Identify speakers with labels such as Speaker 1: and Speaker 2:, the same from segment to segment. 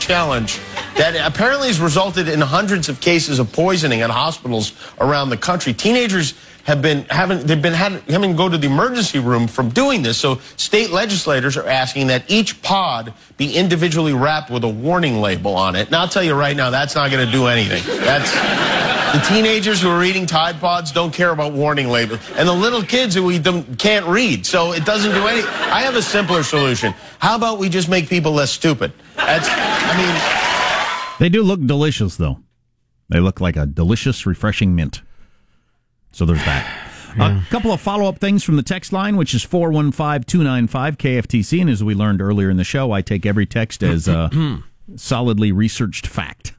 Speaker 1: Challenge that apparently has resulted in hundreds of cases of poisoning at hospitals around the country. Teenagers have been having they've been having, having to go to the emergency room from doing this. So state legislators are asking that each pod be individually wrapped with a warning label on it. And I'll tell you right now, that's not going to do anything. That's the teenagers who are eating Tide Pods don't care about warning labels, and the little kids who eat them can't read. So it doesn't do any. I have a simpler solution. How about we just make people less stupid? That's. I mean.
Speaker 2: They do look delicious, though. They look like a delicious, refreshing mint. So there's that. Yeah. A couple of follow up things from the text line, which is 415 295 KFTC. And as we learned earlier in the show, I take every text as a solidly researched fact.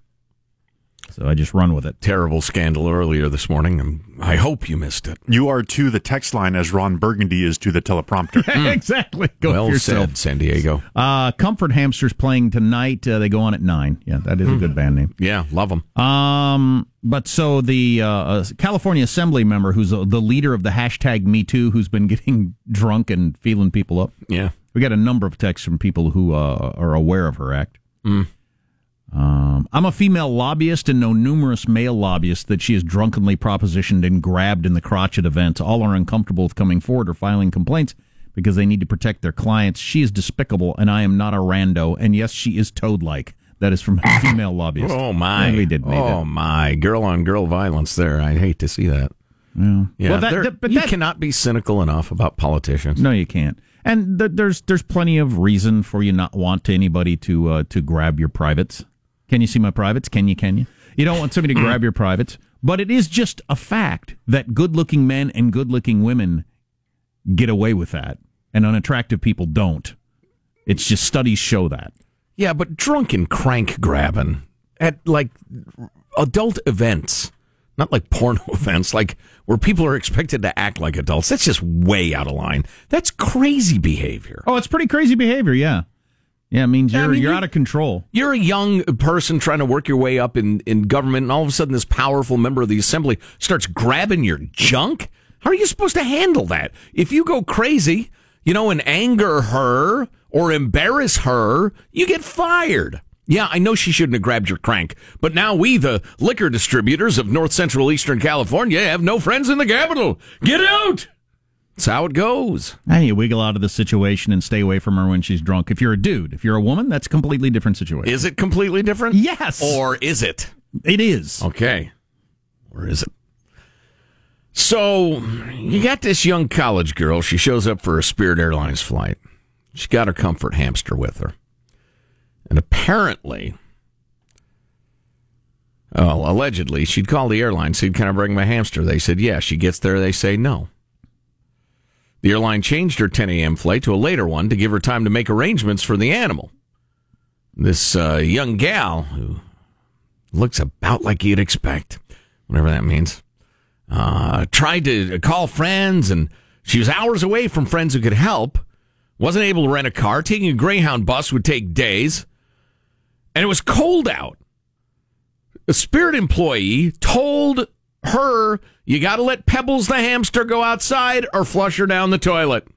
Speaker 2: So I just run with it.
Speaker 3: Terrible scandal earlier this morning. And I hope you missed it.
Speaker 4: You are to the text line as Ron Burgundy is to the teleprompter.
Speaker 2: exactly.
Speaker 3: Go well said, San Diego.
Speaker 2: Uh, Comfort Hamsters playing tonight. Uh, they go on at nine. Yeah, that is a good band name.
Speaker 3: Yeah, love them.
Speaker 2: Um, but so the uh, uh, California Assembly member, who's uh, the leader of the hashtag Me Too, who's been getting drunk and feeling people up.
Speaker 3: Yeah,
Speaker 2: we got a number of texts from people who uh, are aware of her act.
Speaker 3: Mm.
Speaker 2: Um, I'm a female lobbyist and know numerous male lobbyists that she has drunkenly propositioned and grabbed in the crotch at events. All are uncomfortable with coming forward or filing complaints because they need to protect their clients. She is despicable, and I am not a rando. And yes, she is toad like. That is from a female lobbyist.
Speaker 3: Oh my!
Speaker 2: we did.
Speaker 3: Oh my! Girl on girl violence. There, I hate to see that.
Speaker 2: Yeah.
Speaker 3: Yeah. Well, that, that, but you that, cannot be cynical enough about politicians.
Speaker 2: No, you can't. And th- there's there's plenty of reason for you not want anybody to uh, to grab your privates. Can you see my privates? Can you? Can you? You don't want somebody to grab your privates, but it is just a fact that good-looking men and good-looking women get away with that, and unattractive people don't. It's just studies show that.
Speaker 3: Yeah, but drunken crank grabbing at like adult events, not like porno events, like where people are expected to act like adults. That's just way out of line. That's crazy behavior.
Speaker 2: Oh, it's pretty crazy behavior. Yeah. Yeah, it means you're I mean, you're, out of control.
Speaker 3: You're a young person trying to work your way up in, in government, and all of a sudden, this powerful member of the assembly starts grabbing your junk. How are you supposed to handle that? If you go crazy, you know, and anger her or embarrass her, you get fired. Yeah, I know she shouldn't have grabbed your crank, but now we, the liquor distributors of North Central Eastern California, have no friends in the capital. Get out! That's how it goes.
Speaker 2: And you wiggle out of the situation and stay away from her when she's drunk. If you're a dude, if you're a woman, that's a completely different situation.
Speaker 3: Is it completely different?
Speaker 2: Yes.
Speaker 3: Or is it?
Speaker 2: It is.
Speaker 3: Okay. Or is it? So you got this young college girl. She shows up for a Spirit Airlines flight. She got her comfort hamster with her. And apparently, well, allegedly, she'd call the airline, said, Can I bring my hamster? They said, Yeah. She gets there, they say no. The airline changed her 10 a.m. flight to a later one to give her time to make arrangements for the animal. This uh, young gal, who looks about like you'd expect, whatever that means, uh, tried to call friends, and she was hours away from friends who could help. Wasn't able to rent a car. Taking a Greyhound bus would take days. And it was cold out. A Spirit employee told her, you got to let Pebbles the hamster go outside or flush her down the toilet.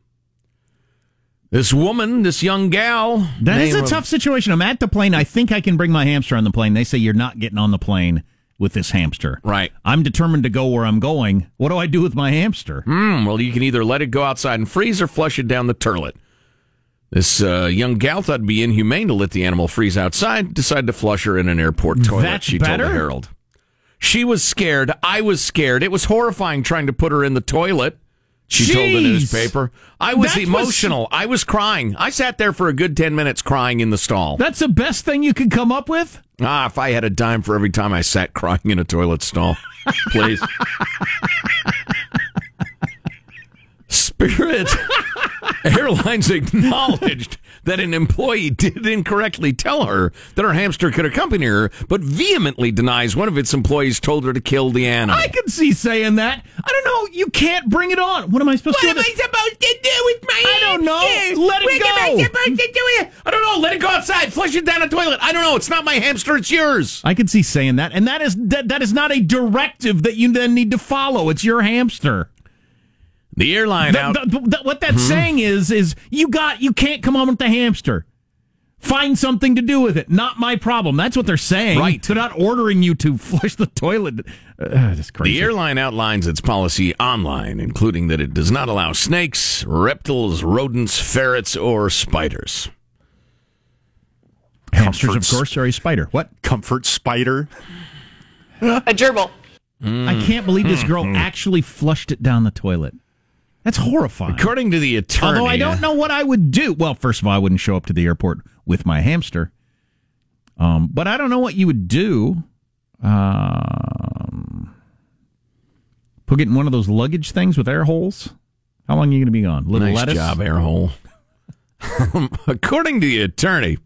Speaker 3: This woman, this young gal.
Speaker 2: That is a of, tough situation. I'm at the plane. I think I can bring my hamster on the plane. They say you're not getting on the plane with this hamster.
Speaker 3: Right.
Speaker 2: I'm determined to go where I'm going. What do I do with my hamster?
Speaker 3: Mm, well, you can either let it go outside and freeze or flush it down the toilet. This uh, young gal thought it'd be inhumane to let the animal freeze outside, decided to flush her in an airport toilet.
Speaker 2: That's
Speaker 3: she
Speaker 2: better?
Speaker 3: told the Herald. She was scared. I was scared. It was horrifying trying to put her in the toilet. She
Speaker 2: Jeez.
Speaker 3: told the newspaper. I was that emotional. Was... I was crying. I sat there for a good 10 minutes crying in the stall.
Speaker 2: That's the best thing you could come up with?
Speaker 3: Ah, if I had a dime for every time I sat crying in a toilet stall. Please. Spirit Airlines acknowledged that an employee did incorrectly tell her that her hamster could accompany her, but vehemently denies one of its employees told her to kill the animal.
Speaker 2: I can see saying that. I don't know. You can't bring it on. What am I supposed
Speaker 3: what
Speaker 2: to do?
Speaker 3: What am I supposed to do with my
Speaker 2: I don't know. Let it
Speaker 3: what
Speaker 2: go.
Speaker 3: What am I supposed to do with it? I don't know. Let it go outside. Flush it down the toilet. I don't know. It's not my hamster. It's yours.
Speaker 2: I can see saying that. And that is that, that is not a directive that you then need to follow. It's your hamster.
Speaker 3: The airline
Speaker 2: the,
Speaker 3: out.
Speaker 2: The, the, what that's hmm saying is, is you got you can't come on with the hamster. Find something to do with it. Not my problem. That's what they're saying.
Speaker 3: Right.
Speaker 2: They're not ordering you to flush the toilet. Uh, that's crazy.
Speaker 3: The airline outlines its policy online, including that it does not allow snakes, reptiles, rodents, ferrets, or spiders.
Speaker 2: Hamsters, of
Speaker 4: Comforts.
Speaker 2: course, are a spider. What?
Speaker 4: Comfort spider.
Speaker 5: A gerbil.
Speaker 2: I can't believe this girl
Speaker 3: Mm-hmm.
Speaker 2: actually flushed it down the toilet. That's horrifying.
Speaker 3: According to the attorney,
Speaker 2: Although I don't know what I would do. Well, first of all, I wouldn't show up to the airport with my hamster. Um, but I don't know what you would do. Um, put it in one of those luggage things with air holes. How long are you going to be gone? Little
Speaker 3: Nice
Speaker 2: lettuce.
Speaker 3: job, air hole. According to the attorney,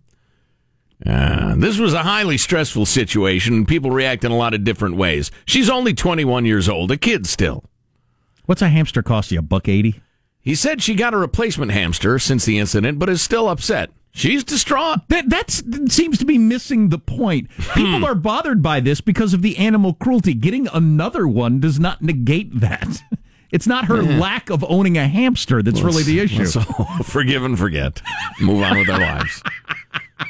Speaker 3: uh, this was a highly stressful situation. People react in a lot of different ways. She's only 21 years old, a kid still.
Speaker 2: What's a hamster cost you? A buck eighty?
Speaker 3: He said she got a replacement hamster since the incident, but is still upset. She's distraught.
Speaker 2: That that's, that seems to be missing the point. Hmm. People are bothered by this because of the animal cruelty. Getting another one does not negate that. It's not her lack of owning a hamster that's really the issue.
Speaker 3: Let's forgive and forget. Move on with our lives.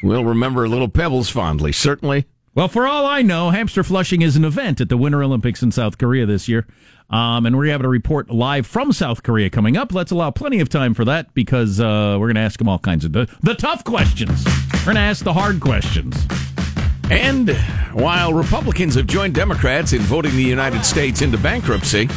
Speaker 3: We'll remember little pebbles fondly, certainly.
Speaker 2: Well, for all I know, hamster flushing is an event at the Winter Olympics in South Korea this year. Um, and we're having a report live from South Korea coming up. Let's allow plenty of time for that because uh, we're going to ask them all kinds of the, the tough questions. We're going to ask the hard questions.
Speaker 3: And while Republicans have joined Democrats in voting the United States into bankruptcy,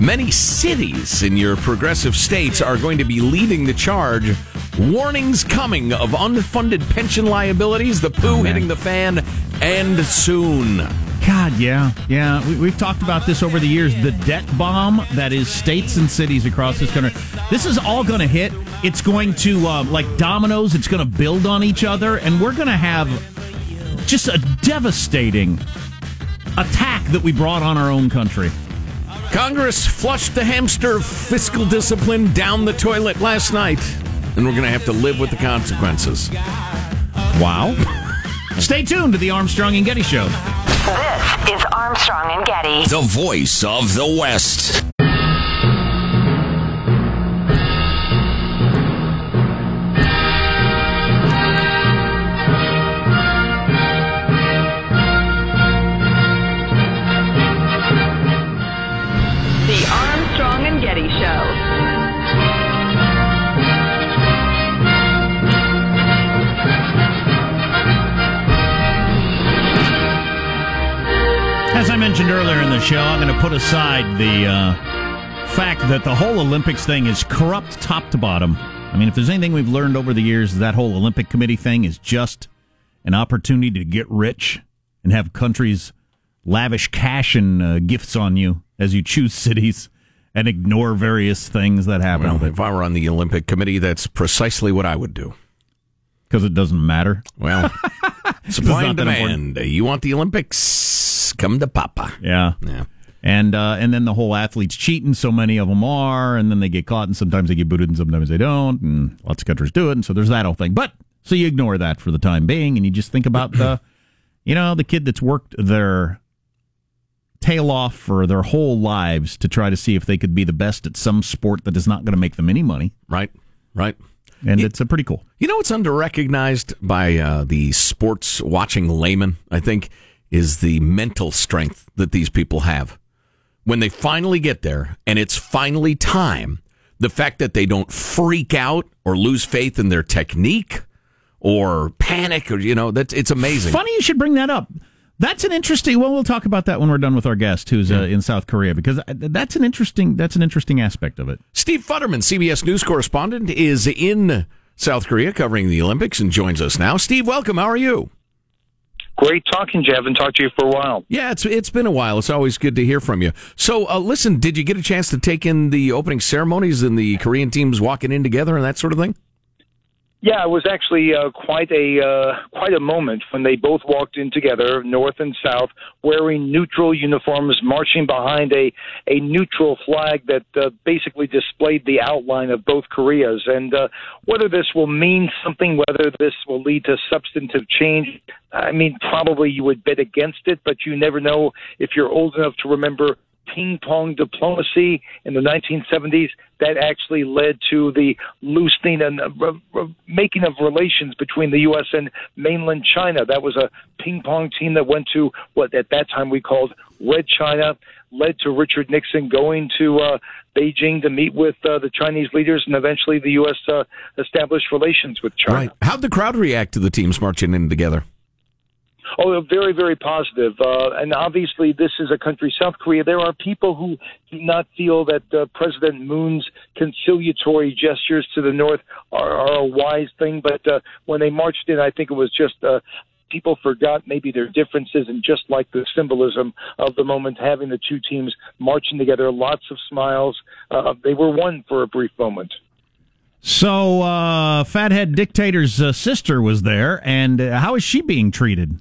Speaker 3: many cities in your progressive states are going to be leading the charge. Warnings coming of unfunded pension liabilities, the poo
Speaker 2: man.
Speaker 3: hitting the fan, and soon.
Speaker 2: God, yeah, yeah. We, we've talked about this over the years. The debt bomb that is states and cities across this country. This is all going to hit. It's going to, uh, like dominoes, it's going to build on each other, and we're going to have just a devastating attack that we brought on our own country.
Speaker 3: Congress flushed the hamster of fiscal discipline down the toilet last night, and we're going to have to live with the consequences.
Speaker 2: Wow. Stay tuned to the Armstrong and Getty Show.
Speaker 6: This is Armstrong and Getty.
Speaker 7: The voice of the West.
Speaker 2: As I mentioned earlier in the show, I'm going to put aside the uh, fact that the whole Olympics thing is corrupt top to bottom. I mean, if there's anything we've learned over the years, that whole Olympic Committee thing is just an opportunity to get rich and have countries lavish cash and uh, gifts on you as you choose cities and ignore various things that happen
Speaker 3: Well, if I were on the Olympic Committee, that's precisely what I would do.
Speaker 2: because it doesn't matter.
Speaker 3: Well, supply and demand. You want the Olympics? Come to Papa.
Speaker 2: Yeah.
Speaker 3: Yeah.
Speaker 2: And uh, and then the whole athletes cheating, so many of them are, and then they get caught, and sometimes they get booted, and sometimes they don't, and lots of countries do it, and so there's that whole thing. But so you ignore that for the time being, and you just think about the, you know, the kid that's worked their tail off for their whole lives to try to see if they could be the best at some sport that is not going to make them any money,
Speaker 3: Right. Right.
Speaker 2: and it's a pretty cool.
Speaker 3: You know what's underrecognized by uh, the sports watching layman, I think, is the mental strength that these people have. When they finally get there and it's finally time, the fact that they don't freak out or lose faith in their technique or panic or, you know, that's, it's amazing.
Speaker 2: Funny you should bring that up. That's an interesting. Well, we'll talk about that when we're done with our guest, who's uh, in South Korea, because that's an interesting. That's an interesting aspect of it.
Speaker 3: Steve Futterman, CBS News correspondent, is in South Korea covering the Olympics and joins us now. Steve, welcome. How are you?
Speaker 8: Great talking, Jeff, and talked to you for a while.
Speaker 3: Yeah, it's it's been a while. It's always good to hear from you. So, uh, listen, did you get a chance to take in the opening ceremonies and the Korean teams walking in together and that sort of thing?
Speaker 8: Yeah, it was actually uh, quite a uh, quite a moment when they both walked in together, north and south, wearing neutral uniforms, marching behind a a neutral flag that uh, basically displayed the outline of both Koreas. And uh, whether this will mean something, whether this will lead to substantive change, I mean, probably you would bet against it, but you never know if you're old enough to remember ping pong diplomacy in the 1970s that actually led to the loosening and uh, re- re- making of relations between the U.S. and mainland China. That was a ping pong team that went to what at that time we called Red China, led to Richard Nixon going to uh, Beijing to meet with uh, the Chinese leaders, and eventually the U.S. Uh, established relations with China.
Speaker 3: Right. How'd the crowd react to the teams marching in together?
Speaker 8: Oh, very, very positive. Uh, and obviously, this is a country, South Korea. There are people who do not feel that uh, President Moon's conciliatory gestures to the North are, are a wise thing. But uh, when they marched in, I think it was just uh, people forgot maybe their differences and just like the symbolism of the moment, having the two teams marching together, lots of smiles. Uh, they were one for a brief moment.
Speaker 2: So, uh, Fathead Dictator's uh, sister was there, and uh, how is she being treated?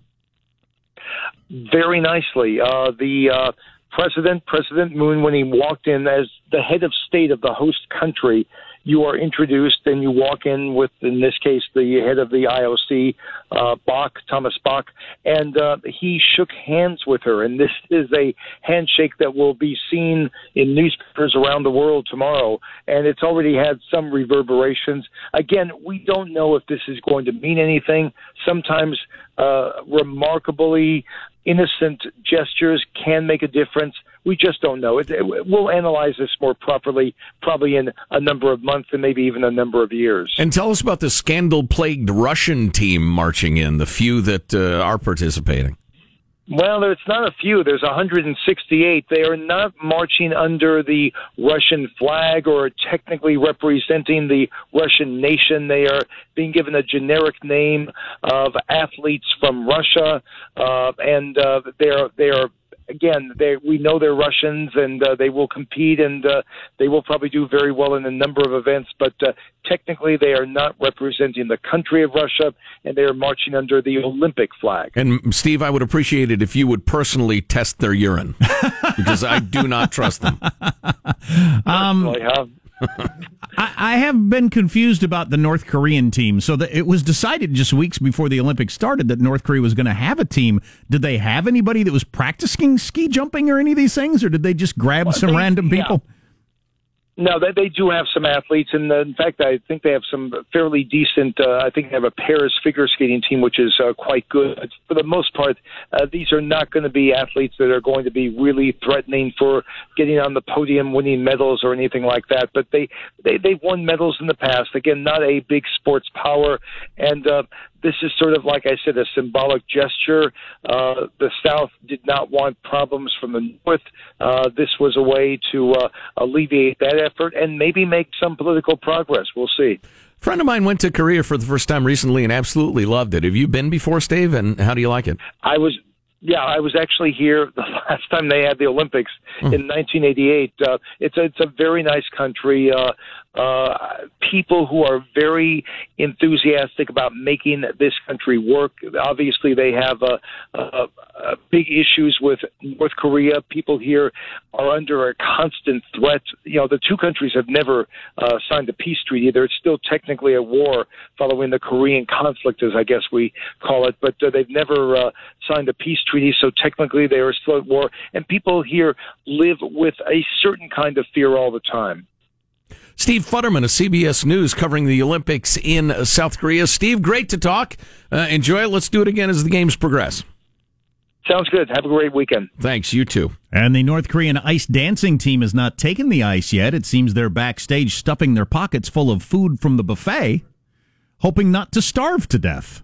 Speaker 8: Very nicely. Uh, the uh, president, President Moon, when he walked in as the head of state of the host country, you are introduced and you walk in with, in this case, the head of the IOC, uh, Bach, Thomas Bach, and uh, he shook hands with her. And this is a handshake that will be seen in newspapers around the world tomorrow. And it's already had some reverberations. Again, we don't know if this is going to mean anything. Sometimes uh, remarkably innocent gestures can make a difference. We just don't know. It, it, we'll analyze this more properly, probably in a number of months and maybe even a number of years.
Speaker 3: And tell us about the scandal plagued Russian team marching in, the few that uh, are participating.
Speaker 8: Well, there's not a few. There's 168. They are not marching under the Russian flag or technically representing the Russian nation. They are being given a generic name of athletes from Russia, uh, and uh, they are they are again, they, we know they're Russians and uh, they will compete and uh, they will probably do very well in a number of events, but uh, technically they are not representing the country of Russia and they are marching under the Olympic flag.
Speaker 3: And Steve, I would appreciate it if you would personally test their urine because I do not trust them.
Speaker 2: Um,
Speaker 8: I
Speaker 2: I have been confused about the North Korean team. So the, it was decided just weeks before the Olympics started that North Korea was going to have a team. Did they have anybody that was practicing ski jumping or any of these things, or did they just grab
Speaker 8: Well,
Speaker 2: some
Speaker 8: they-
Speaker 2: random
Speaker 8: yeah.
Speaker 2: people?
Speaker 8: No, they, they do have some athletes, and uh, in fact, I think they have some fairly decent. Uh, I think they have a pairs figure skating team, which is uh, quite good. For the most part, uh, these are not going to be athletes that are going to be really threatening for getting on the podium, winning medals, or anything like that. But they they they've won medals in the past. Again, not a big sports power, and uh, this is sort of like I said, a symbolic gesture. Uh, the South did not want problems from the North. Uh, this was a way to uh, alleviate that effort and maybe make some political progress. We'll see.
Speaker 3: A friend of mine went to Korea for the first time recently and absolutely loved it. Have you been before, Steve? And how do you like it?
Speaker 8: I was. Yeah, I was actually here the last time they had the Olympics in 1988. Uh, it's a, it's a very nice country. Uh, uh, people who are very enthusiastic about making this country work. Obviously, they have uh, uh, uh, big issues with North Korea. People here are under a constant threat. You know, the two countries have never uh, signed a peace treaty. There's still technically a war following the Korean conflict, as I guess we call it, but uh, they've never uh, signed a peace treaty. So technically, they are still at war. And people here live with a certain kind of fear all the time.
Speaker 3: Steve Futterman of CBS News covering the Olympics in South Korea. Steve, great to talk. Uh, enjoy it. Let's do it again as the games progress.
Speaker 8: Sounds good. Have a great weekend.
Speaker 3: Thanks. You too.
Speaker 2: And the North Korean ice dancing team has not taken the ice yet. It seems they're backstage stuffing their pockets full of food from the buffet, hoping not to starve to death.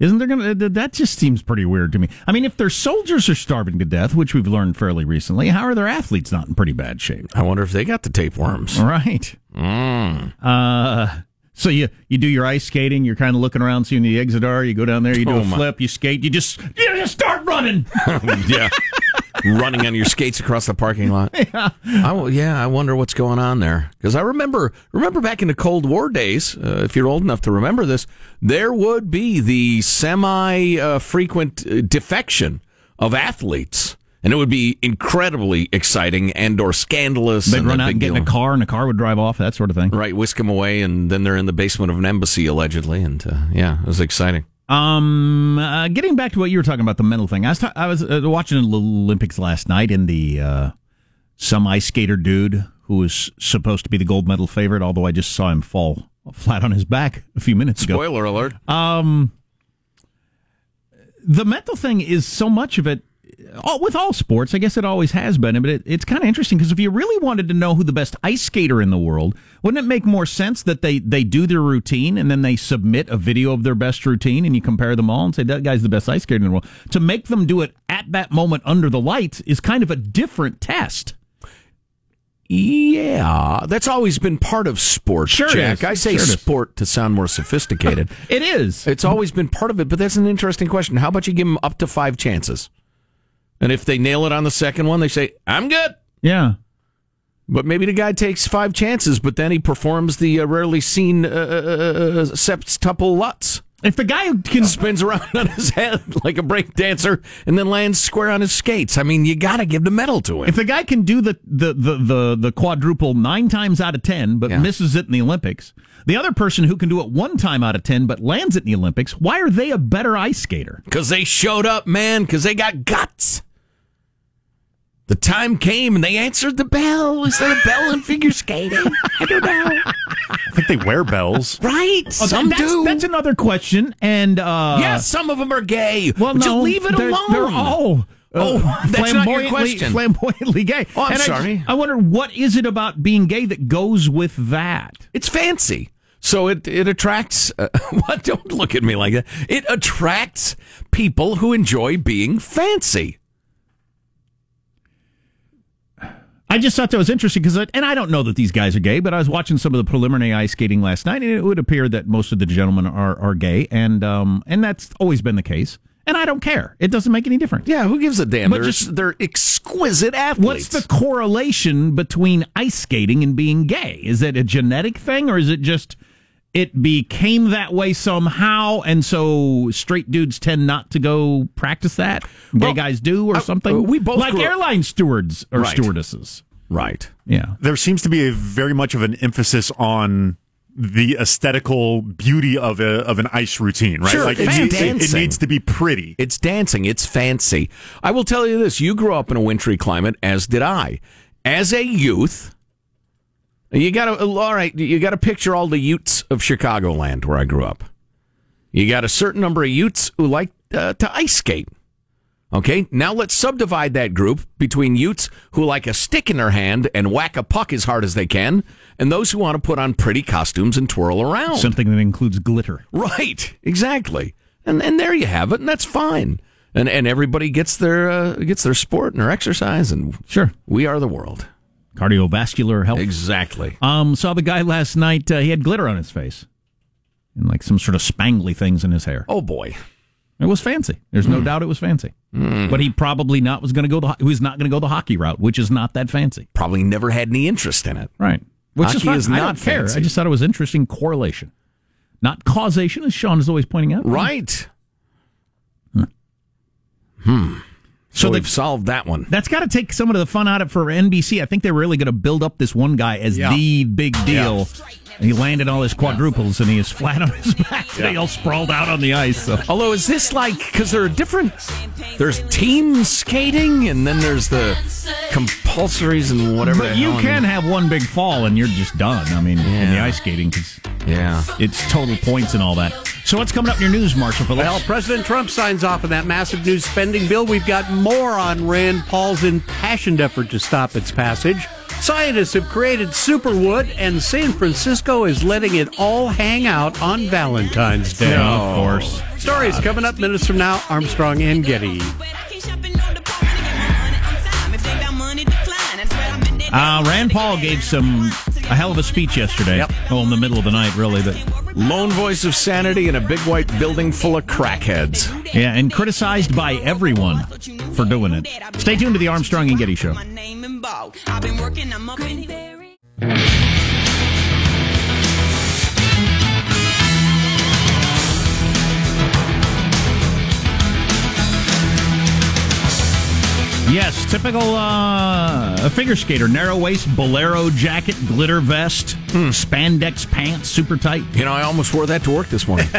Speaker 2: Isn't there going to, that just seems pretty weird to me. I mean, if their soldiers are starving to death, which we've learned fairly recently, how are their athletes not in pretty bad shape?
Speaker 3: I wonder if they got the tapeworms.
Speaker 2: Right. Uh, so you, you do your ice skating, you're kind of looking around, seeing the exit are, you go down there, you do
Speaker 3: Oh,
Speaker 2: a
Speaker 3: my.
Speaker 2: flip, you skate, you just, you just start running.
Speaker 3: yeah. Running on your skates across the parking lot. Yeah. I, yeah, I wonder what's going on there. Because I remember, remember back in the Cold War days, uh, if you're old enough to remember this, there would be the semi uh, frequent uh, defection of athletes. And it would be incredibly exciting and or scandalous.
Speaker 2: They'd run out and get in a car, and the car would drive off, that sort of thing.
Speaker 3: Right, whisk them away, and then they're in the basement of an embassy, allegedly. And uh, yeah, it was exciting.
Speaker 2: Um, uh, getting back to what you were talking about, the mental thing. I was ta- I was uh, watching the Olympics last night, and the uh, some ice skater dude who was supposed to be the gold medal favorite, although I just saw him fall flat on his back a few minutes ago.
Speaker 3: Spoiler alert.
Speaker 2: Um, the mental thing is so much of it. All, with all sports, I guess it always has been, but it, it's kind of interesting because if you really wanted to know who the best ice skater in the world, wouldn't it make more sense that they, they do their routine and then they submit a video of their best routine and you compare them all and say that guy's the best ice skater in the world? To make them do it at that moment under the lights is kind of a different test.
Speaker 3: Yeah, that's always been part of sports,
Speaker 2: Sure
Speaker 3: Jack. I say
Speaker 2: Sure
Speaker 3: sport to sound more sophisticated.
Speaker 2: It is.
Speaker 3: it's always been part of it, but that's an interesting question. How about you give them up to five chances? And if they nail it on the second one, they say, I'm good.
Speaker 2: Yeah.
Speaker 3: But maybe the guy takes five chances, but then he performs the uh, rarely seen uh, uh, septuple lutz.
Speaker 2: If the guy can
Speaker 3: Spins around on his head like a break dancer and then lands square on his skates. I mean, you got to give the medal to him.
Speaker 2: If the guy can do the the the the, the quadruple nine times out of ten, but
Speaker 3: Yeah.
Speaker 2: misses it in the Olympics, the other person who can do it one time out of ten but lands it in the Olympics, why are they a better ice skater?
Speaker 3: Because they showed up, man, because they got guts. The time came and they answered the bell. Is there a bell in figure skating? I don't know.
Speaker 4: I think they wear bells.
Speaker 3: Right?
Speaker 2: Oh,
Speaker 3: some
Speaker 2: that's,
Speaker 3: do.
Speaker 2: That's another question. And uh,
Speaker 3: yeah, some of them are gay.
Speaker 2: well,
Speaker 3: Would
Speaker 2: no,
Speaker 3: you leave it
Speaker 2: they're,
Speaker 3: alone?
Speaker 2: They're all.
Speaker 3: Oh,
Speaker 2: uh,
Speaker 3: that's not your question.
Speaker 2: Flamboyantly gay.
Speaker 3: Oh, I'm
Speaker 2: And I-
Speaker 3: sorry.
Speaker 2: I wonder what is it about being gay that goes with that.
Speaker 3: It's fancy. So it it attracts. Uh, what? Don't look at me like that. It attracts people who enjoy being fancy.
Speaker 2: I just thought that was interesting because, and I don't know that these guys are gay, but I was watching some of the preliminary ice skating last night, and it would appear that most of the gentlemen are are gay, and um, and that's always been the case. And I don't care; it doesn't make any difference.
Speaker 3: Yeah, who gives a damn?
Speaker 2: But
Speaker 3: They're,
Speaker 2: just-
Speaker 3: they're exquisite athletes.
Speaker 2: What's the correlation between ice skating and being gay? Is it a genetic thing, or is it just it became that way somehow, and so straight dudes tend not to go practice that, gay guys do, or
Speaker 3: uh,
Speaker 2: something?
Speaker 3: we both
Speaker 2: like airline stewards or
Speaker 3: Right.
Speaker 2: stewardesses.
Speaker 3: right?
Speaker 2: Yeah.
Speaker 4: There seems to be a very much of an emphasis on the aesthetical beauty of a of an ice routine, right?
Speaker 3: Sure,
Speaker 4: like it
Speaker 3: it's
Speaker 4: needs, it, it needs to be pretty.
Speaker 3: It's dancing. It's fancy. I will tell you this: you grew up in a wintry climate, as did I. As a youth, you got to all right. You got to picture all the Utes of Chicagoland, where I grew up. You got a certain number of Utes who like uh, to ice skate. Okay, now let's subdivide that group between Utes who like a stick in their hand and whack a puck as hard as they can, and those who want to put on pretty costumes and twirl around.
Speaker 2: Something that includes glitter.
Speaker 3: Right, exactly, and and there you have it, and that's fine. And and everybody gets their uh, gets their sport and their exercise, and
Speaker 2: Sure.
Speaker 3: we are the world.
Speaker 2: Cardiovascular health.
Speaker 3: Exactly.
Speaker 2: Um, saw the guy last night. Uh, he had glitter on his face and like some sort of spangly things in his hair.
Speaker 3: Oh boy,
Speaker 2: It was fancy. There's no doubt it was fancy. But he probably not was going to go the he was not going to go the hockey route, which is not that fancy.
Speaker 3: probably never had any interest in it.
Speaker 2: Right. Which
Speaker 3: Hockey
Speaker 2: is, fine.
Speaker 3: is
Speaker 2: I
Speaker 3: not
Speaker 2: care.
Speaker 3: fancy.
Speaker 2: I just thought it was interesting correlation, not causation, as Sean is always pointing out.
Speaker 3: Right. Hmm. So,
Speaker 2: So
Speaker 3: we've solved that one.
Speaker 2: That's got to take some of the fun out of it for NBC. I think they're really going to build up this one guy as the big deal. And he landed all his quadruples, and he is flat on his back They all sprawled out on the ice. So.
Speaker 3: Although, is this like because there are different? There's team skating, and then there's the compulsories and whatever.
Speaker 2: But you can have one big fall, and you're just done. I mean, in the
Speaker 3: Yeah.
Speaker 2: ice skating, 'cause
Speaker 3: Yeah.
Speaker 2: it's total points and all that. So what's coming up in your news, Marshall Phillips?
Speaker 9: Well, President Trump signs off on that massive new spending bill. We've got more on Rand Paul's impassioned effort to stop its passage. Scientists have created superwood, and San Francisco is letting it all hang out on Valentine's Day.
Speaker 2: of course.
Speaker 9: Stories coming up minutes from now. Armstrong and Getty.
Speaker 2: Uh, Rand Paul gave some a hell of a speech yesterday.
Speaker 9: Yep.
Speaker 2: Well, in the middle of the night, really, but
Speaker 3: Lone voice of sanity in a big white building full of crackheads.
Speaker 2: yeah, and criticized by everyone for doing it. Stay tuned to the Armstrong and Getty Show. Yes, typical uh, figure skater. Narrow waist, bolero jacket, glitter vest, spandex pants, super tight.
Speaker 3: You know, I almost wore that to work this morning.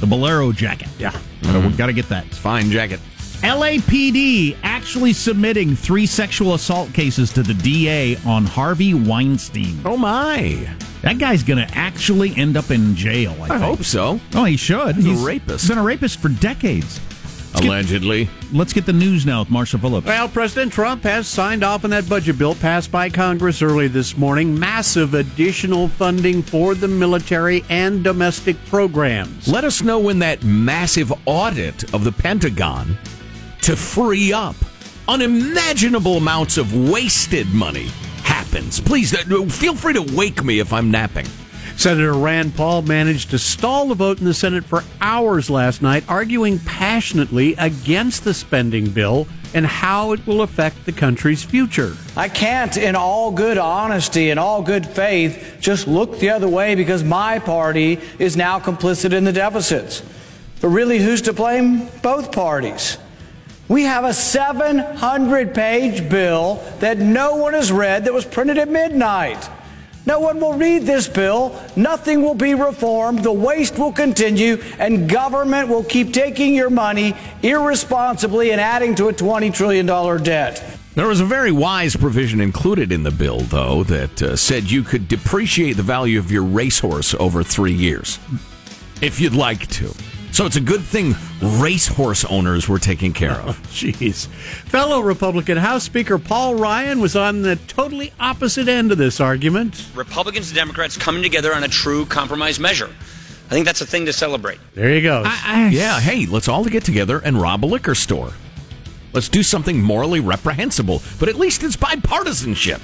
Speaker 2: The bolero jacket.
Speaker 9: Yeah.
Speaker 2: Gotta, gotta get that.
Speaker 3: It's Fine jacket.
Speaker 2: LAPD actually submitting three sexual assault cases to the DA on Harvey Weinstein.
Speaker 3: Oh my!
Speaker 2: That guy's going to actually end up in jail. I,
Speaker 3: I hope so.
Speaker 2: Oh, he should.
Speaker 3: He's a rapist.
Speaker 2: He's been a rapist for decades. Let's get-
Speaker 3: Allegedly.
Speaker 2: let's get the news now with Marsha Phillips.
Speaker 9: Well, President Trump has signed off on that budget bill passed by Congress early this morning. Massive additional funding for the military and domestic programs.
Speaker 3: Let us know when that massive audit of the Pentagon to free up unimaginable amounts of wasted money happens. Please uh, feel free to wake me if I'm napping.
Speaker 9: Senator Rand Paul managed to stall the vote in the Senate for hours last night, arguing passionately against the spending bill and how it will affect the country's future.
Speaker 10: I can't, in all good honesty and all good faith, just look the other way because my party is now complicit in the deficits. But really, who's to blame? Both parties. We have a 700 page bill that no one has read that was printed at midnight. No one will read this bill. Nothing will be reformed. The waste will continue, and government will keep taking your money irresponsibly and adding to a $20 trillion debt.
Speaker 3: There was a very wise provision included in the bill, though, that uh, said you could depreciate the value of your racehorse over three years if you'd like to. So it's a good thing racehorse owners were taken care of.
Speaker 9: Oh, jeez. Fellow Republican House Speaker Paul Ryan was on the totally opposite end of this argument.
Speaker 11: Republicans and Democrats coming together on a true compromise measure. I think that's a thing to celebrate.
Speaker 9: There you go.
Speaker 3: yeah, hey, let's all get together and rob a liquor store. Let's do something morally reprehensible, but at least it's bipartisanship.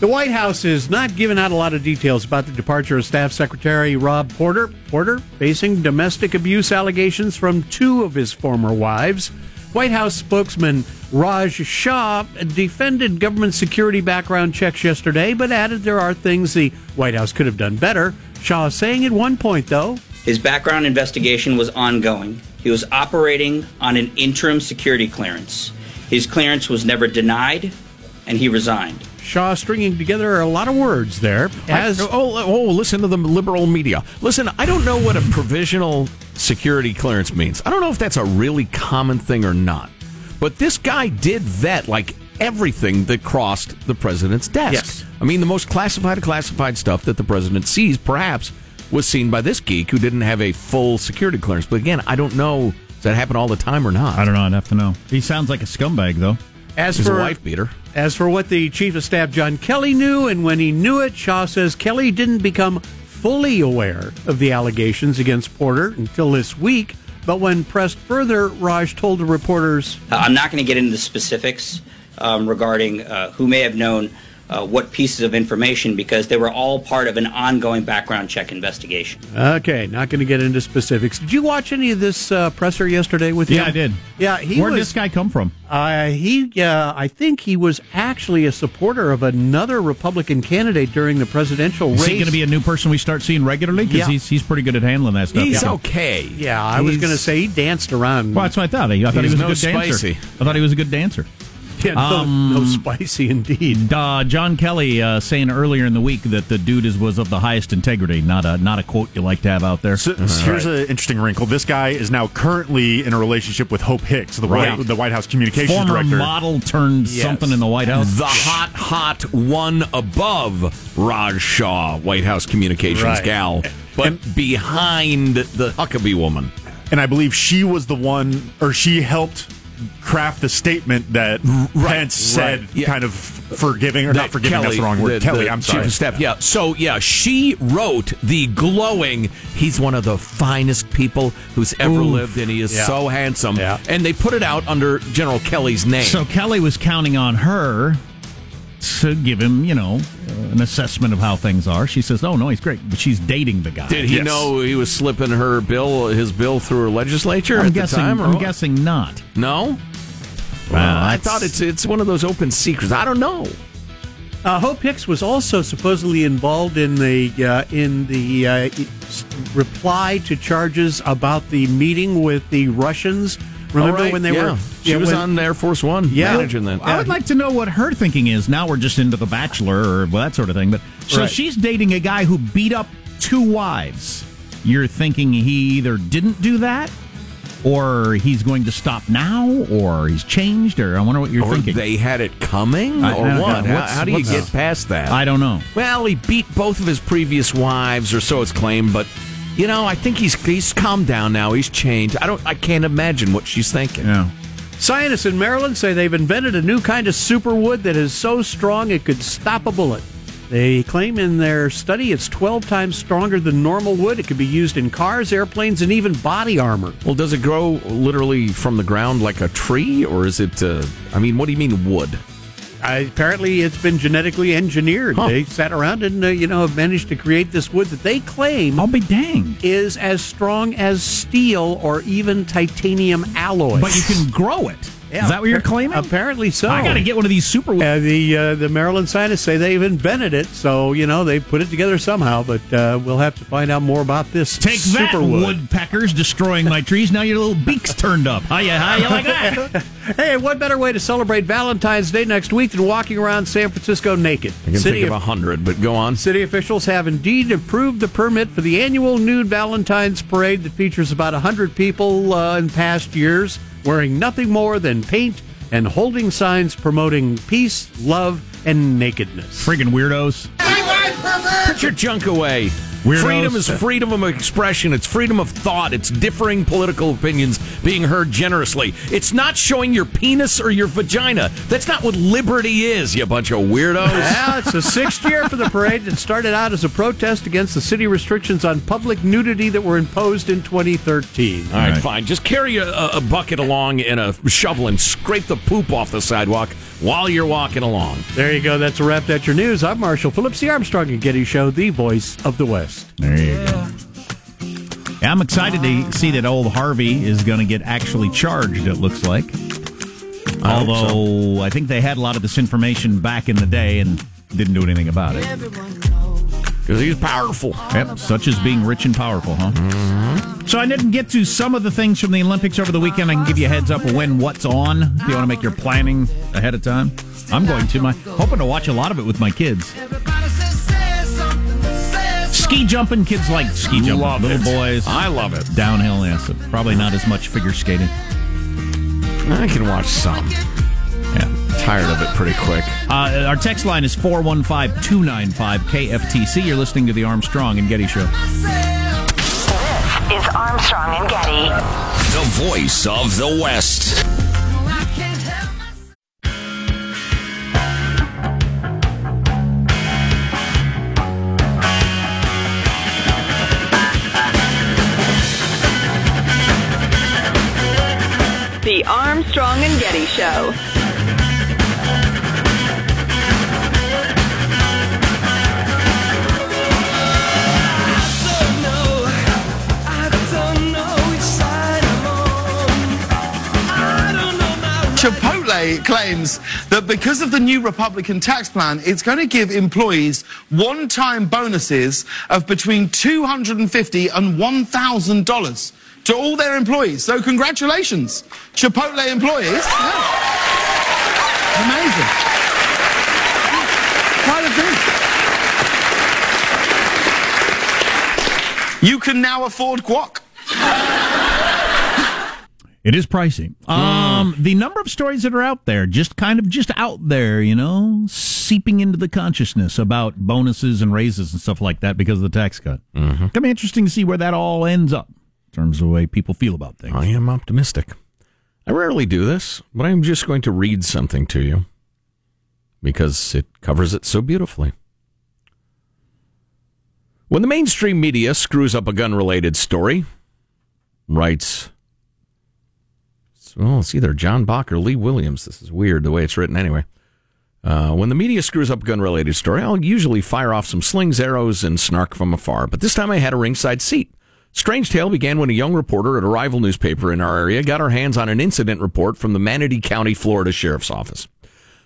Speaker 9: The White House is not giving out a lot of details about the departure of Staff Secretary Rob Porter. Porter facing domestic abuse allegations from two of his former wives. White House spokesman Raj Shah defended government security background checks yesterday, but added there are things the White House could have done better. Shah saying at one point, though,
Speaker 12: His background investigation was ongoing. He was operating on an interim security clearance. His clearance was never denied, and he resigned.
Speaker 9: Shah stringing together a lot of words there. As
Speaker 3: I- oh, oh, listen to the liberal media. Listen, I don't know what a provisional security clearance means. I don't know if that's a really common thing or not. But this guy did vet like everything that crossed the president's desk.
Speaker 9: Yes.
Speaker 3: I mean, the most classified, classified stuff that the president sees, perhaps, was seen by this geek who didn't have a full security clearance. But again, I don't know. Does that happen all the time or not?
Speaker 2: I don't know. I'd have to know. He sounds like a scumbag, though.
Speaker 9: As
Speaker 3: He's a
Speaker 9: for
Speaker 3: wife beater.
Speaker 9: As for what the chief of staff John Kelly knew, and when he knew it, Shah says Kelly didn't become fully aware of the allegations against Porter until this week. But when pressed further, Raj told the reporters,
Speaker 12: Uh, I'm not going to get into the specifics um, regarding uh, who may have known uh, what pieces of information because they were all part of an ongoing background check investigation.
Speaker 9: "Okay, not going to get into specifics." Did you watch any of this uh, presser yesterday with
Speaker 2: Yeah,
Speaker 9: him?
Speaker 2: I did.
Speaker 9: Yeah, he
Speaker 2: Where'd
Speaker 9: was.
Speaker 2: this guy come from?
Speaker 9: Uh, he, uh, I think he was actually a supporter of another Republican candidate during the presidential
Speaker 2: Is
Speaker 9: race.
Speaker 2: he going to be a new person we start seeing regularly? Because
Speaker 9: Yeah.
Speaker 2: he's, he's pretty good at handling that stuff.
Speaker 3: He's
Speaker 2: Yeah.
Speaker 3: okay.
Speaker 9: Yeah, I was going to say he danced around.
Speaker 2: Well, that's what I thought. I thought he
Speaker 3: He's
Speaker 2: was a
Speaker 3: no
Speaker 2: good dancer. I thought he was a good dancer.
Speaker 9: Yeah, no,
Speaker 2: Um,
Speaker 9: no spicy indeed.
Speaker 2: Uh, John Kelly uh, saying earlier in the week that the dude is was of the highest integrity. Not a not a quote you like to have out there.
Speaker 4: So, so here's an interesting wrinkle. This guy is now currently in a relationship with Hope Hicks, the
Speaker 2: Right.
Speaker 4: White, the White House communications
Speaker 2: Former
Speaker 4: director.
Speaker 2: model turned
Speaker 9: Yes.
Speaker 2: something in the White House.
Speaker 3: The hot, hot one above Raj Shah, White House communications
Speaker 9: Right.
Speaker 3: gal, but behind the Huckabee woman.
Speaker 4: and I believe she was the one, or she helped craft the statement that Pence said,
Speaker 3: right, yeah.
Speaker 4: kind of forgiving or not
Speaker 3: That
Speaker 4: forgiving. that's the wrong word.
Speaker 3: the-
Speaker 4: Kelly,
Speaker 3: the
Speaker 4: I'm
Speaker 3: chief
Speaker 4: sorry.
Speaker 3: of staff. Yeah. So yeah, she wrote the glowing. He's one of the finest people who's ever lived, and he is
Speaker 9: Yeah.
Speaker 3: so handsome.
Speaker 9: Yeah.
Speaker 3: And they put it out under General Kelly's name.
Speaker 2: So Kelly was counting on her to give him, you know, uh, an assessment of how things are. She says, "Oh no, he's great," but she's dating the guy.
Speaker 3: Did he
Speaker 4: Yes.
Speaker 3: know he was slipping her bill, his bill, through her legislature
Speaker 2: I'm
Speaker 3: at
Speaker 2: guessing.
Speaker 3: the time? or
Speaker 2: I'm
Speaker 3: what?
Speaker 2: guessing not.
Speaker 3: No. Well, I thought it's it's one of those open secrets. I don't know.
Speaker 9: Uh, Hope Hicks was also supposedly involved in the uh, in the uh, reply to charges about the meeting with the Russians. Remember
Speaker 3: All right,
Speaker 9: when they
Speaker 3: yeah.
Speaker 9: were?
Speaker 3: She
Speaker 9: yeah,
Speaker 3: was
Speaker 9: when-
Speaker 3: on Air Force One
Speaker 9: Yeah.
Speaker 3: managing that.
Speaker 2: I would like to know what her thinking is. Now we're just into The Bachelor or well, that sort of thing. But so
Speaker 9: Right.
Speaker 2: she's dating a guy who beat up two wives. You're thinking he either didn't do that or he's going to stop now, or he's changed, or I wonder what you're
Speaker 3: or
Speaker 2: thinking.
Speaker 3: they had it coming,
Speaker 2: I-
Speaker 3: or
Speaker 2: I
Speaker 3: what? How, how do you get past that?
Speaker 2: I don't know.
Speaker 3: Well, he beat both of his previous wives, or so it's claimed. But you know, I think he's he's calmed down now. He's changed. I don't. I can't imagine what she's thinking.
Speaker 2: Yeah.
Speaker 9: Scientists in Maryland say they've invented a new kind of superwood that is so strong it could stop a bullet. They claim in their study it's 12 times stronger than normal wood. It could be used in cars, airplanes, and even body armor.
Speaker 3: Well, does it grow literally from the ground like a tree, or is it? Uh, I mean, what do you mean wood?
Speaker 9: I, apparently, it's been genetically engineered. They sat around and uh, you know have managed to create this wood that they claim
Speaker 2: I'll be dang.
Speaker 9: is as strong as steel or even titanium alloy.
Speaker 2: But you can grow it.
Speaker 9: Yeah,
Speaker 2: Is that what you're claiming?
Speaker 9: Apparently so.
Speaker 2: I got to get one of these super.
Speaker 9: Uh, the uh, the Maryland scientists say they've invented it, so you know they put it together somehow. But uh, we'll have to find out more about this.
Speaker 2: Take that,
Speaker 9: superwood.
Speaker 2: woodpeckers destroying my trees. Now your little beaks turned up. How you, how you like that?
Speaker 9: Hey, what better way to celebrate Valentine's Day next week than walking around San Francisco naked?
Speaker 3: I can
Speaker 9: City
Speaker 3: think of a hundred, but go on.
Speaker 9: City officials have indeed approved the permit for the annual nude Valentine's parade that features about 100 people uh, in past years wearing nothing more than paint and holding signs promoting peace, love, and nakedness.
Speaker 2: Friggin' weirdos.
Speaker 3: Put your junk away.
Speaker 2: Weirdos.
Speaker 3: Freedom is freedom of expression. It's freedom of thought. It's differing political opinions being heard generously. It's not showing your penis or your vagina. That's not what liberty is, you bunch of weirdos.
Speaker 9: Well, it's the sixth year for the parade. It started out as a protest against the city restrictions on public nudity that were imposed in 2013.
Speaker 3: All right, fine. Just carry a, a bucket along and a shovel and scrape the poop off the sidewalk while you're walking along.
Speaker 9: There you go. That's a wrap. That's your news. I'm Marshall Phillips, the Armstrong and Getty Show, the voice of the West.
Speaker 2: There you go. Yeah, I'm excited to see that old Harvey is going to get actually charged. It looks like.
Speaker 3: I hope
Speaker 2: Although I think they had a lot of this information back in the day and didn't do anything about it.
Speaker 3: Because he's powerful.
Speaker 2: Yep, such as being rich and powerful, huh? So I didn't get to some of the things from the Olympics over the weekend. I can give you a heads up of when what's on if you want to make your planning ahead of time. I'm going to. My hoping to watch a lot of it with my kids. Ski jumping, kids like ski jumping.
Speaker 3: Love
Speaker 2: Little
Speaker 3: it.
Speaker 2: boys.
Speaker 3: I love it.
Speaker 2: Downhill, yes. probably not as much figure skating.
Speaker 3: I can watch some.
Speaker 2: Yeah.
Speaker 3: Tired of it pretty quick.
Speaker 2: Uh, our text line is 415 295 KFTC. You're listening to the Armstrong and Getty Show.
Speaker 6: This is Armstrong and Getty.
Speaker 7: The voice of the West.
Speaker 5: The Armstrong and Getty Show.
Speaker 13: Chipotle claims that because of the new Republican tax plan, it's going to give employees one-time bonuses of between 250 and $1,000 to all their employees. So congratulations, Chipotle employees. Yeah. Amazing. Quite a thing. You can now afford guac.
Speaker 2: It is pricey. Um, the number of stories that are out there, just kind of just out there, you know, seeping into the consciousness about bonuses and raises and stuff like that because of the tax cut. Mm-hmm. Gonna be interesting to see where that all ends up in terms of the way people feel about things.
Speaker 3: I am optimistic. I rarely do this, but I'm just going to read something to you because it covers it so beautifully. When the mainstream media screws up a gun related story, writes, well, it's either John Boch or Lee Williams. This is weird the way it's written anyway. Uh, when the media screws up a gun related story, I'll usually fire off some slings, arrows, and snark from afar. But this time I had a ringside seat. Strange tale began when a young reporter at a rival newspaper in our area got her hands on an incident report from the Manatee County, Florida Sheriff's Office.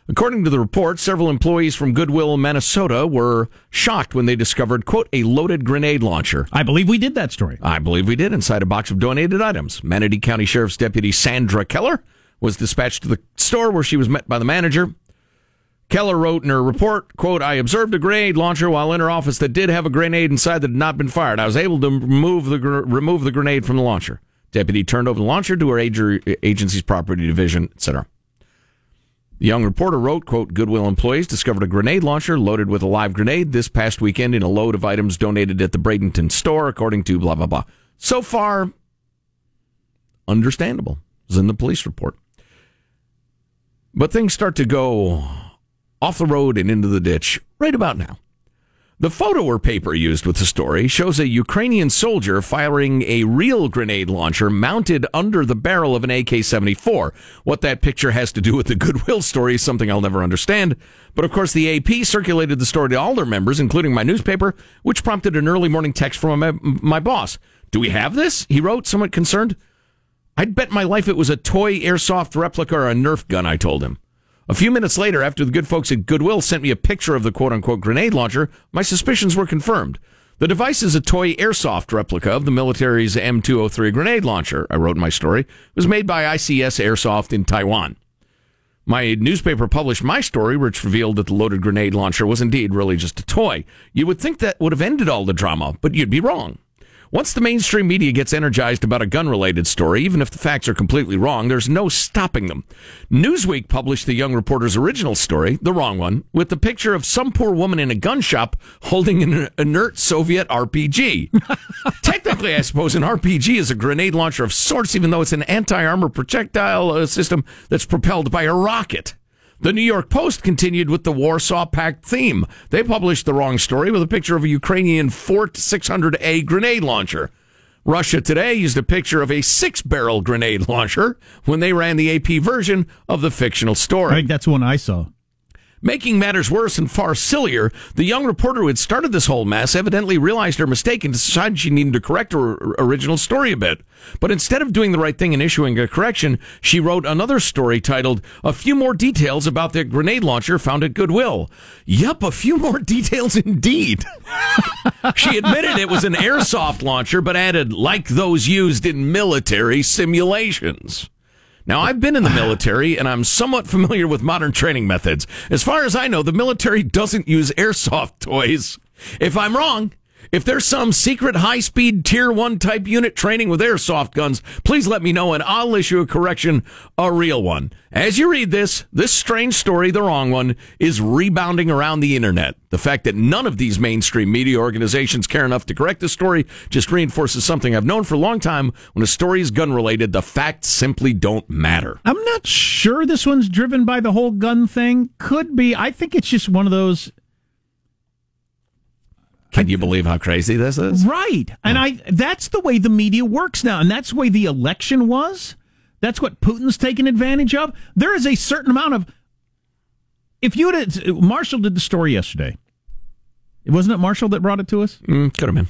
Speaker 3: According to the report, several employees from Goodwill, Minnesota were shocked when they discovered, quote, a loaded grenade launcher.
Speaker 2: I believe we did that story.
Speaker 3: I believe we did inside a box of donated items. Manatee County Sheriff's Deputy Sandra Keller was dispatched to the store where she was met by the manager. Keller wrote in her report, quote, I observed a grenade launcher while in her office that did have a grenade inside that had not been fired. I was able to remove the, gr- remove the grenade from the launcher. Deputy turned over the launcher to her ag- agency's property division, etc. The young reporter wrote, quote, Goodwill employees discovered a grenade launcher loaded with a live grenade this past weekend in a load of items donated at the Bradenton store, according to blah, blah, blah. So far, understandable, is in the police report. But things start to go off the road and into the ditch right about now. The photo or paper used with the story shows a Ukrainian soldier firing a real grenade launcher mounted under the barrel of an AK 74. What that picture has to do with the Goodwill story is something I'll never understand. But of course, the AP circulated the story to all their members, including my newspaper, which prompted an early morning text from my, my boss. Do we have this? He wrote, somewhat concerned. I'd bet my life it was a toy airsoft replica or a Nerf gun, I told him. A few minutes later, after the good folks at Goodwill sent me a picture of the quote unquote grenade launcher, my suspicions were confirmed. The device is a toy airsoft replica of the military's M203 grenade launcher, I wrote in my story. It was made by ICS Airsoft in Taiwan. My newspaper published my story, which revealed that the loaded grenade launcher was indeed really just a toy. You would think that would have ended all the drama, but you'd be wrong. Once the mainstream media gets energized about a gun related story, even if the facts are completely wrong, there's no stopping them. Newsweek published the young reporter's original story, the wrong one, with the picture of some poor woman in a gun shop holding an inert Soviet RPG. Technically, I suppose an RPG is a grenade launcher of sorts, even though it's an anti armor projectile uh, system that's propelled by a rocket. The New York Post continued with the Warsaw Pact theme. They published the wrong story with a picture of a Ukrainian Fort 600A grenade launcher. Russia Today used a picture of a six barrel grenade launcher when they ran the AP version of the fictional story.
Speaker 2: I think that's one I saw.
Speaker 3: Making matters worse and far sillier, the young reporter who had started this whole mess evidently realized her mistake and decided she needed to correct her original story a bit. But instead of doing the right thing and issuing a correction, she wrote another story titled, A Few More Details About the Grenade Launcher Found at Goodwill. Yup, a few more details indeed. she admitted it was an airsoft launcher, but added, like those used in military simulations. Now, I've been in the military and I'm somewhat familiar with modern training methods. As far as I know, the military doesn't use airsoft toys. If I'm wrong, if there's some secret high speed tier one type unit training with airsoft guns, please let me know and I'll issue a correction, a real one. As you read this, this strange story, the wrong one, is rebounding around the internet. The fact that none of these mainstream media organizations care enough to correct the story just reinforces something I've known for a long time. When a story is gun related, the facts simply don't matter.
Speaker 2: I'm not sure this one's driven by the whole gun thing. Could be. I think it's just one of those.
Speaker 3: Can you believe how crazy this is?
Speaker 2: Right. And I that's the way the media works now. And that's the way the election was. That's what Putin's taking advantage of. There is a certain amount of if you had Marshall did the story yesterday. Wasn't it Marshall that brought it to us?
Speaker 3: Mm, could have been.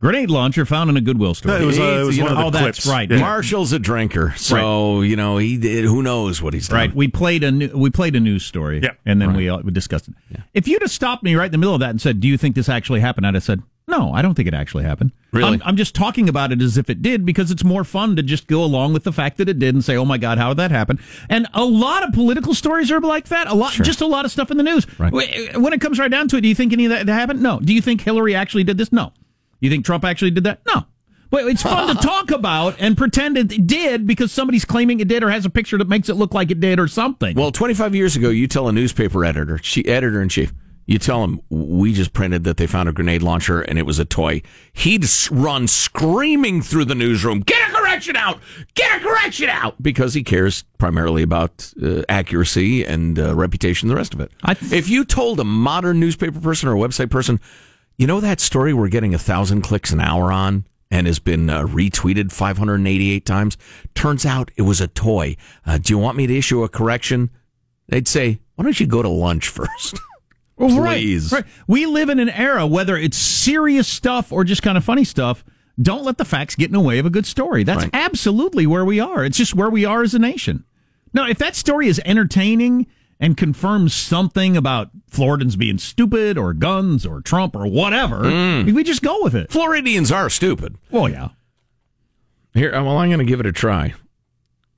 Speaker 2: Grenade launcher found in a Goodwill store.
Speaker 4: No, it was, uh, it was
Speaker 2: You
Speaker 4: one
Speaker 2: know,
Speaker 4: of the
Speaker 2: oh,
Speaker 4: clips.
Speaker 2: that's right.
Speaker 4: Yeah.
Speaker 3: Marshall's a drinker, so you know he did, who knows what he's done.
Speaker 2: Right. We played a new, we played a news story,
Speaker 4: Yeah.
Speaker 2: and then we, uh, we discussed it. If you'd have stopped me right in the middle of that and said, "Do you think this actually happened?" I'd have said, "No, I don't think it actually happened."
Speaker 3: Really?
Speaker 2: I'm, I'm just talking about it as if it did because it's more fun to just go along with the fact that it did and say, "Oh my God, how did that happen?" And a lot of political stories are like that. A lot, just a lot of stuff in the news.
Speaker 3: Right.
Speaker 2: When it comes right down to it, do you think any of that happened? No. Do you think Hillary actually did this? No. You think Trump actually did that? No. But it's fun to talk about and pretend it did because somebody's claiming it did or has a picture that makes it look like it did or something.
Speaker 3: Well, 25 years ago, you tell a newspaper editor, she, editor in chief, you tell him we just printed that they found a grenade launcher and it was a toy. He'd run screaming through the newsroom, "Get a correction out! Get a correction out!" Because he cares primarily about uh, accuracy and uh, reputation, and the rest of it.
Speaker 2: I th-
Speaker 3: if you told a modern newspaper person or a website person, you know that story we're getting a thousand clicks an hour on and has been uh, retweeted 588 times. Turns out it was a toy. Uh, do you want me to issue a correction? They'd say, why don't you go to lunch first? Please.
Speaker 2: Right, right. We live in an era, whether it's serious stuff or just kind of funny stuff, don't let the facts get in the way of a good story. That's
Speaker 3: Right.
Speaker 2: absolutely where we are. It's just where we are as a nation. Now, if that story is entertaining and confirms something about Floridans being stupid or guns or Trump or whatever, we just go with it.
Speaker 3: Floridians are stupid.
Speaker 2: Well, yeah.
Speaker 3: Here, well, I'm going to give it a try.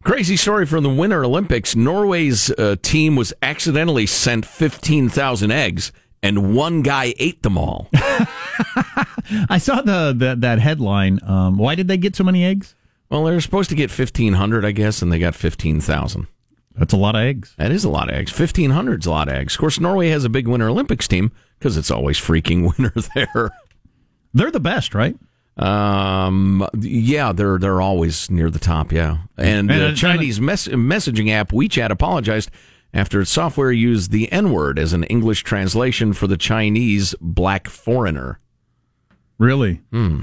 Speaker 3: Crazy story from the Winter Olympics. Norway's uh, team was accidentally sent 15,000 eggs, and one guy ate them all.
Speaker 2: I saw the, the that headline. Um, why did they get so many eggs?
Speaker 3: Well, they're supposed to get 1,500, I guess, and they got 15,000.
Speaker 2: That's a lot of eggs.
Speaker 3: That is a lot of eggs. 1,500 is a lot of eggs. Of course, Norway has a big Winter Olympics team because it's always freaking winter there.
Speaker 2: They're the best, right?
Speaker 3: Um, yeah, they're they're always near the top. Yeah, and,
Speaker 2: And,
Speaker 3: the Chinese mess- messaging app WeChat apologized after its software used the N word as an English translation for the Chinese black foreigner.
Speaker 2: Really?
Speaker 3: Hmm.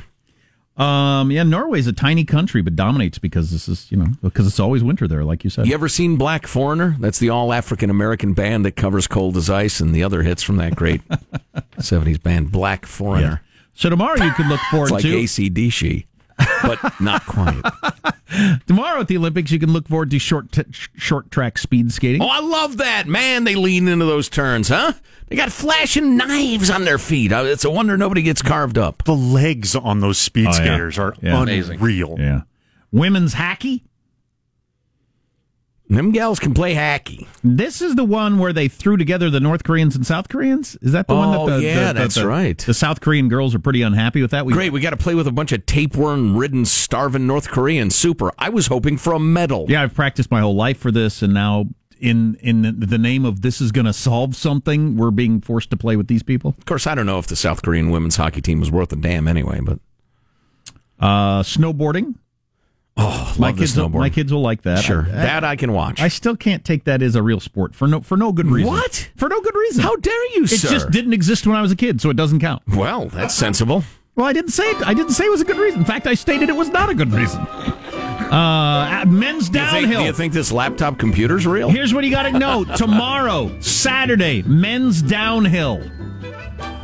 Speaker 2: Um, yeah, Norway's a tiny country, but dominates because this is, you know, because it's always winter there, like you said.
Speaker 3: You ever seen Black Foreigner? That's the all African American band that covers Cold as Ice and the other hits from that great 70s band, Black Foreigner.
Speaker 2: So tomorrow you could look forward
Speaker 3: It's like
Speaker 2: to
Speaker 3: ACDC, but not quite.
Speaker 2: tomorrow at the Olympics. You can look forward to short t- short track speed skating.
Speaker 3: Oh, I love that. Man, they lean into those turns, huh? They got flashing knives on their feet. Uh, It's a wonder nobody gets carved up.
Speaker 4: The legs on those speed
Speaker 2: Oh, yeah.
Speaker 4: skaters are
Speaker 2: Yeah.
Speaker 4: unreal.
Speaker 2: Yeah. Women's hockey.
Speaker 3: Them gals can play hacky.
Speaker 2: This is the one where they threw together the North Koreans and South Koreans. Is that the one
Speaker 3: Oh,
Speaker 2: that the,
Speaker 3: yeah,
Speaker 2: the- the-
Speaker 3: that's
Speaker 2: the-
Speaker 3: right.
Speaker 2: The South Korean girls are pretty unhappy with that. We,
Speaker 3: Great, we got to play with a bunch of tapeworm ridden, starving North Koreans. Super. I was hoping for a medal.
Speaker 2: Yeah, I've practiced my whole life for this, and now in in the name of this is going to solve something, we're being forced to play with these people.
Speaker 3: Of course, I don't know if the South Korean women's hockey team was worth a damn anyway, but
Speaker 2: Uh, snowboarding.
Speaker 3: Oh,
Speaker 2: my kids, will, my kids will like that.
Speaker 3: Sure,
Speaker 2: I,
Speaker 3: that I can watch.
Speaker 2: I still can't take that as a real sport for no for no good reason.
Speaker 3: What?
Speaker 2: For no good reason.
Speaker 3: How dare you, say
Speaker 2: It
Speaker 3: sir?
Speaker 2: just didn't exist when I was a kid, so it doesn't count.
Speaker 3: well, that's sensible.
Speaker 2: Well, I didn't say it. I didn't say it was a good reason. In fact, I stated it was not a good reason. Uh, men's
Speaker 3: Do you, think,
Speaker 2: downhill.
Speaker 3: do you think this laptop computer's real?
Speaker 2: Here's what you got to know. Tomorrow, Saturday, men's downhill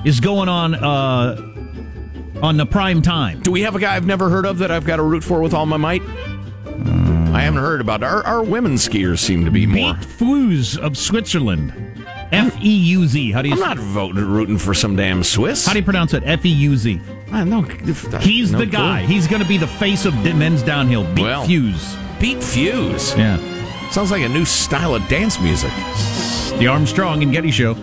Speaker 2: is going on uh, on the prime time.
Speaker 3: Do we have a guy I've never heard of that I've got to root for with all my might? I haven't heard about our our women skiers seem to be more.
Speaker 2: Beat Feuz of Switzerland. F E U Z. How do you?
Speaker 3: I'm not voting rooting for some damn Swiss.
Speaker 2: How do you pronounce it? F E U Z.
Speaker 3: I know.
Speaker 2: He's
Speaker 3: no
Speaker 2: the guy.
Speaker 3: clue.
Speaker 2: He's going to be the face of men's downhill. Beat
Speaker 3: Well.
Speaker 2: Feuz.
Speaker 3: Beat Feuz.
Speaker 2: Yeah.
Speaker 3: Sounds like a new style of dance music.
Speaker 2: The Armstrong and Getty Show.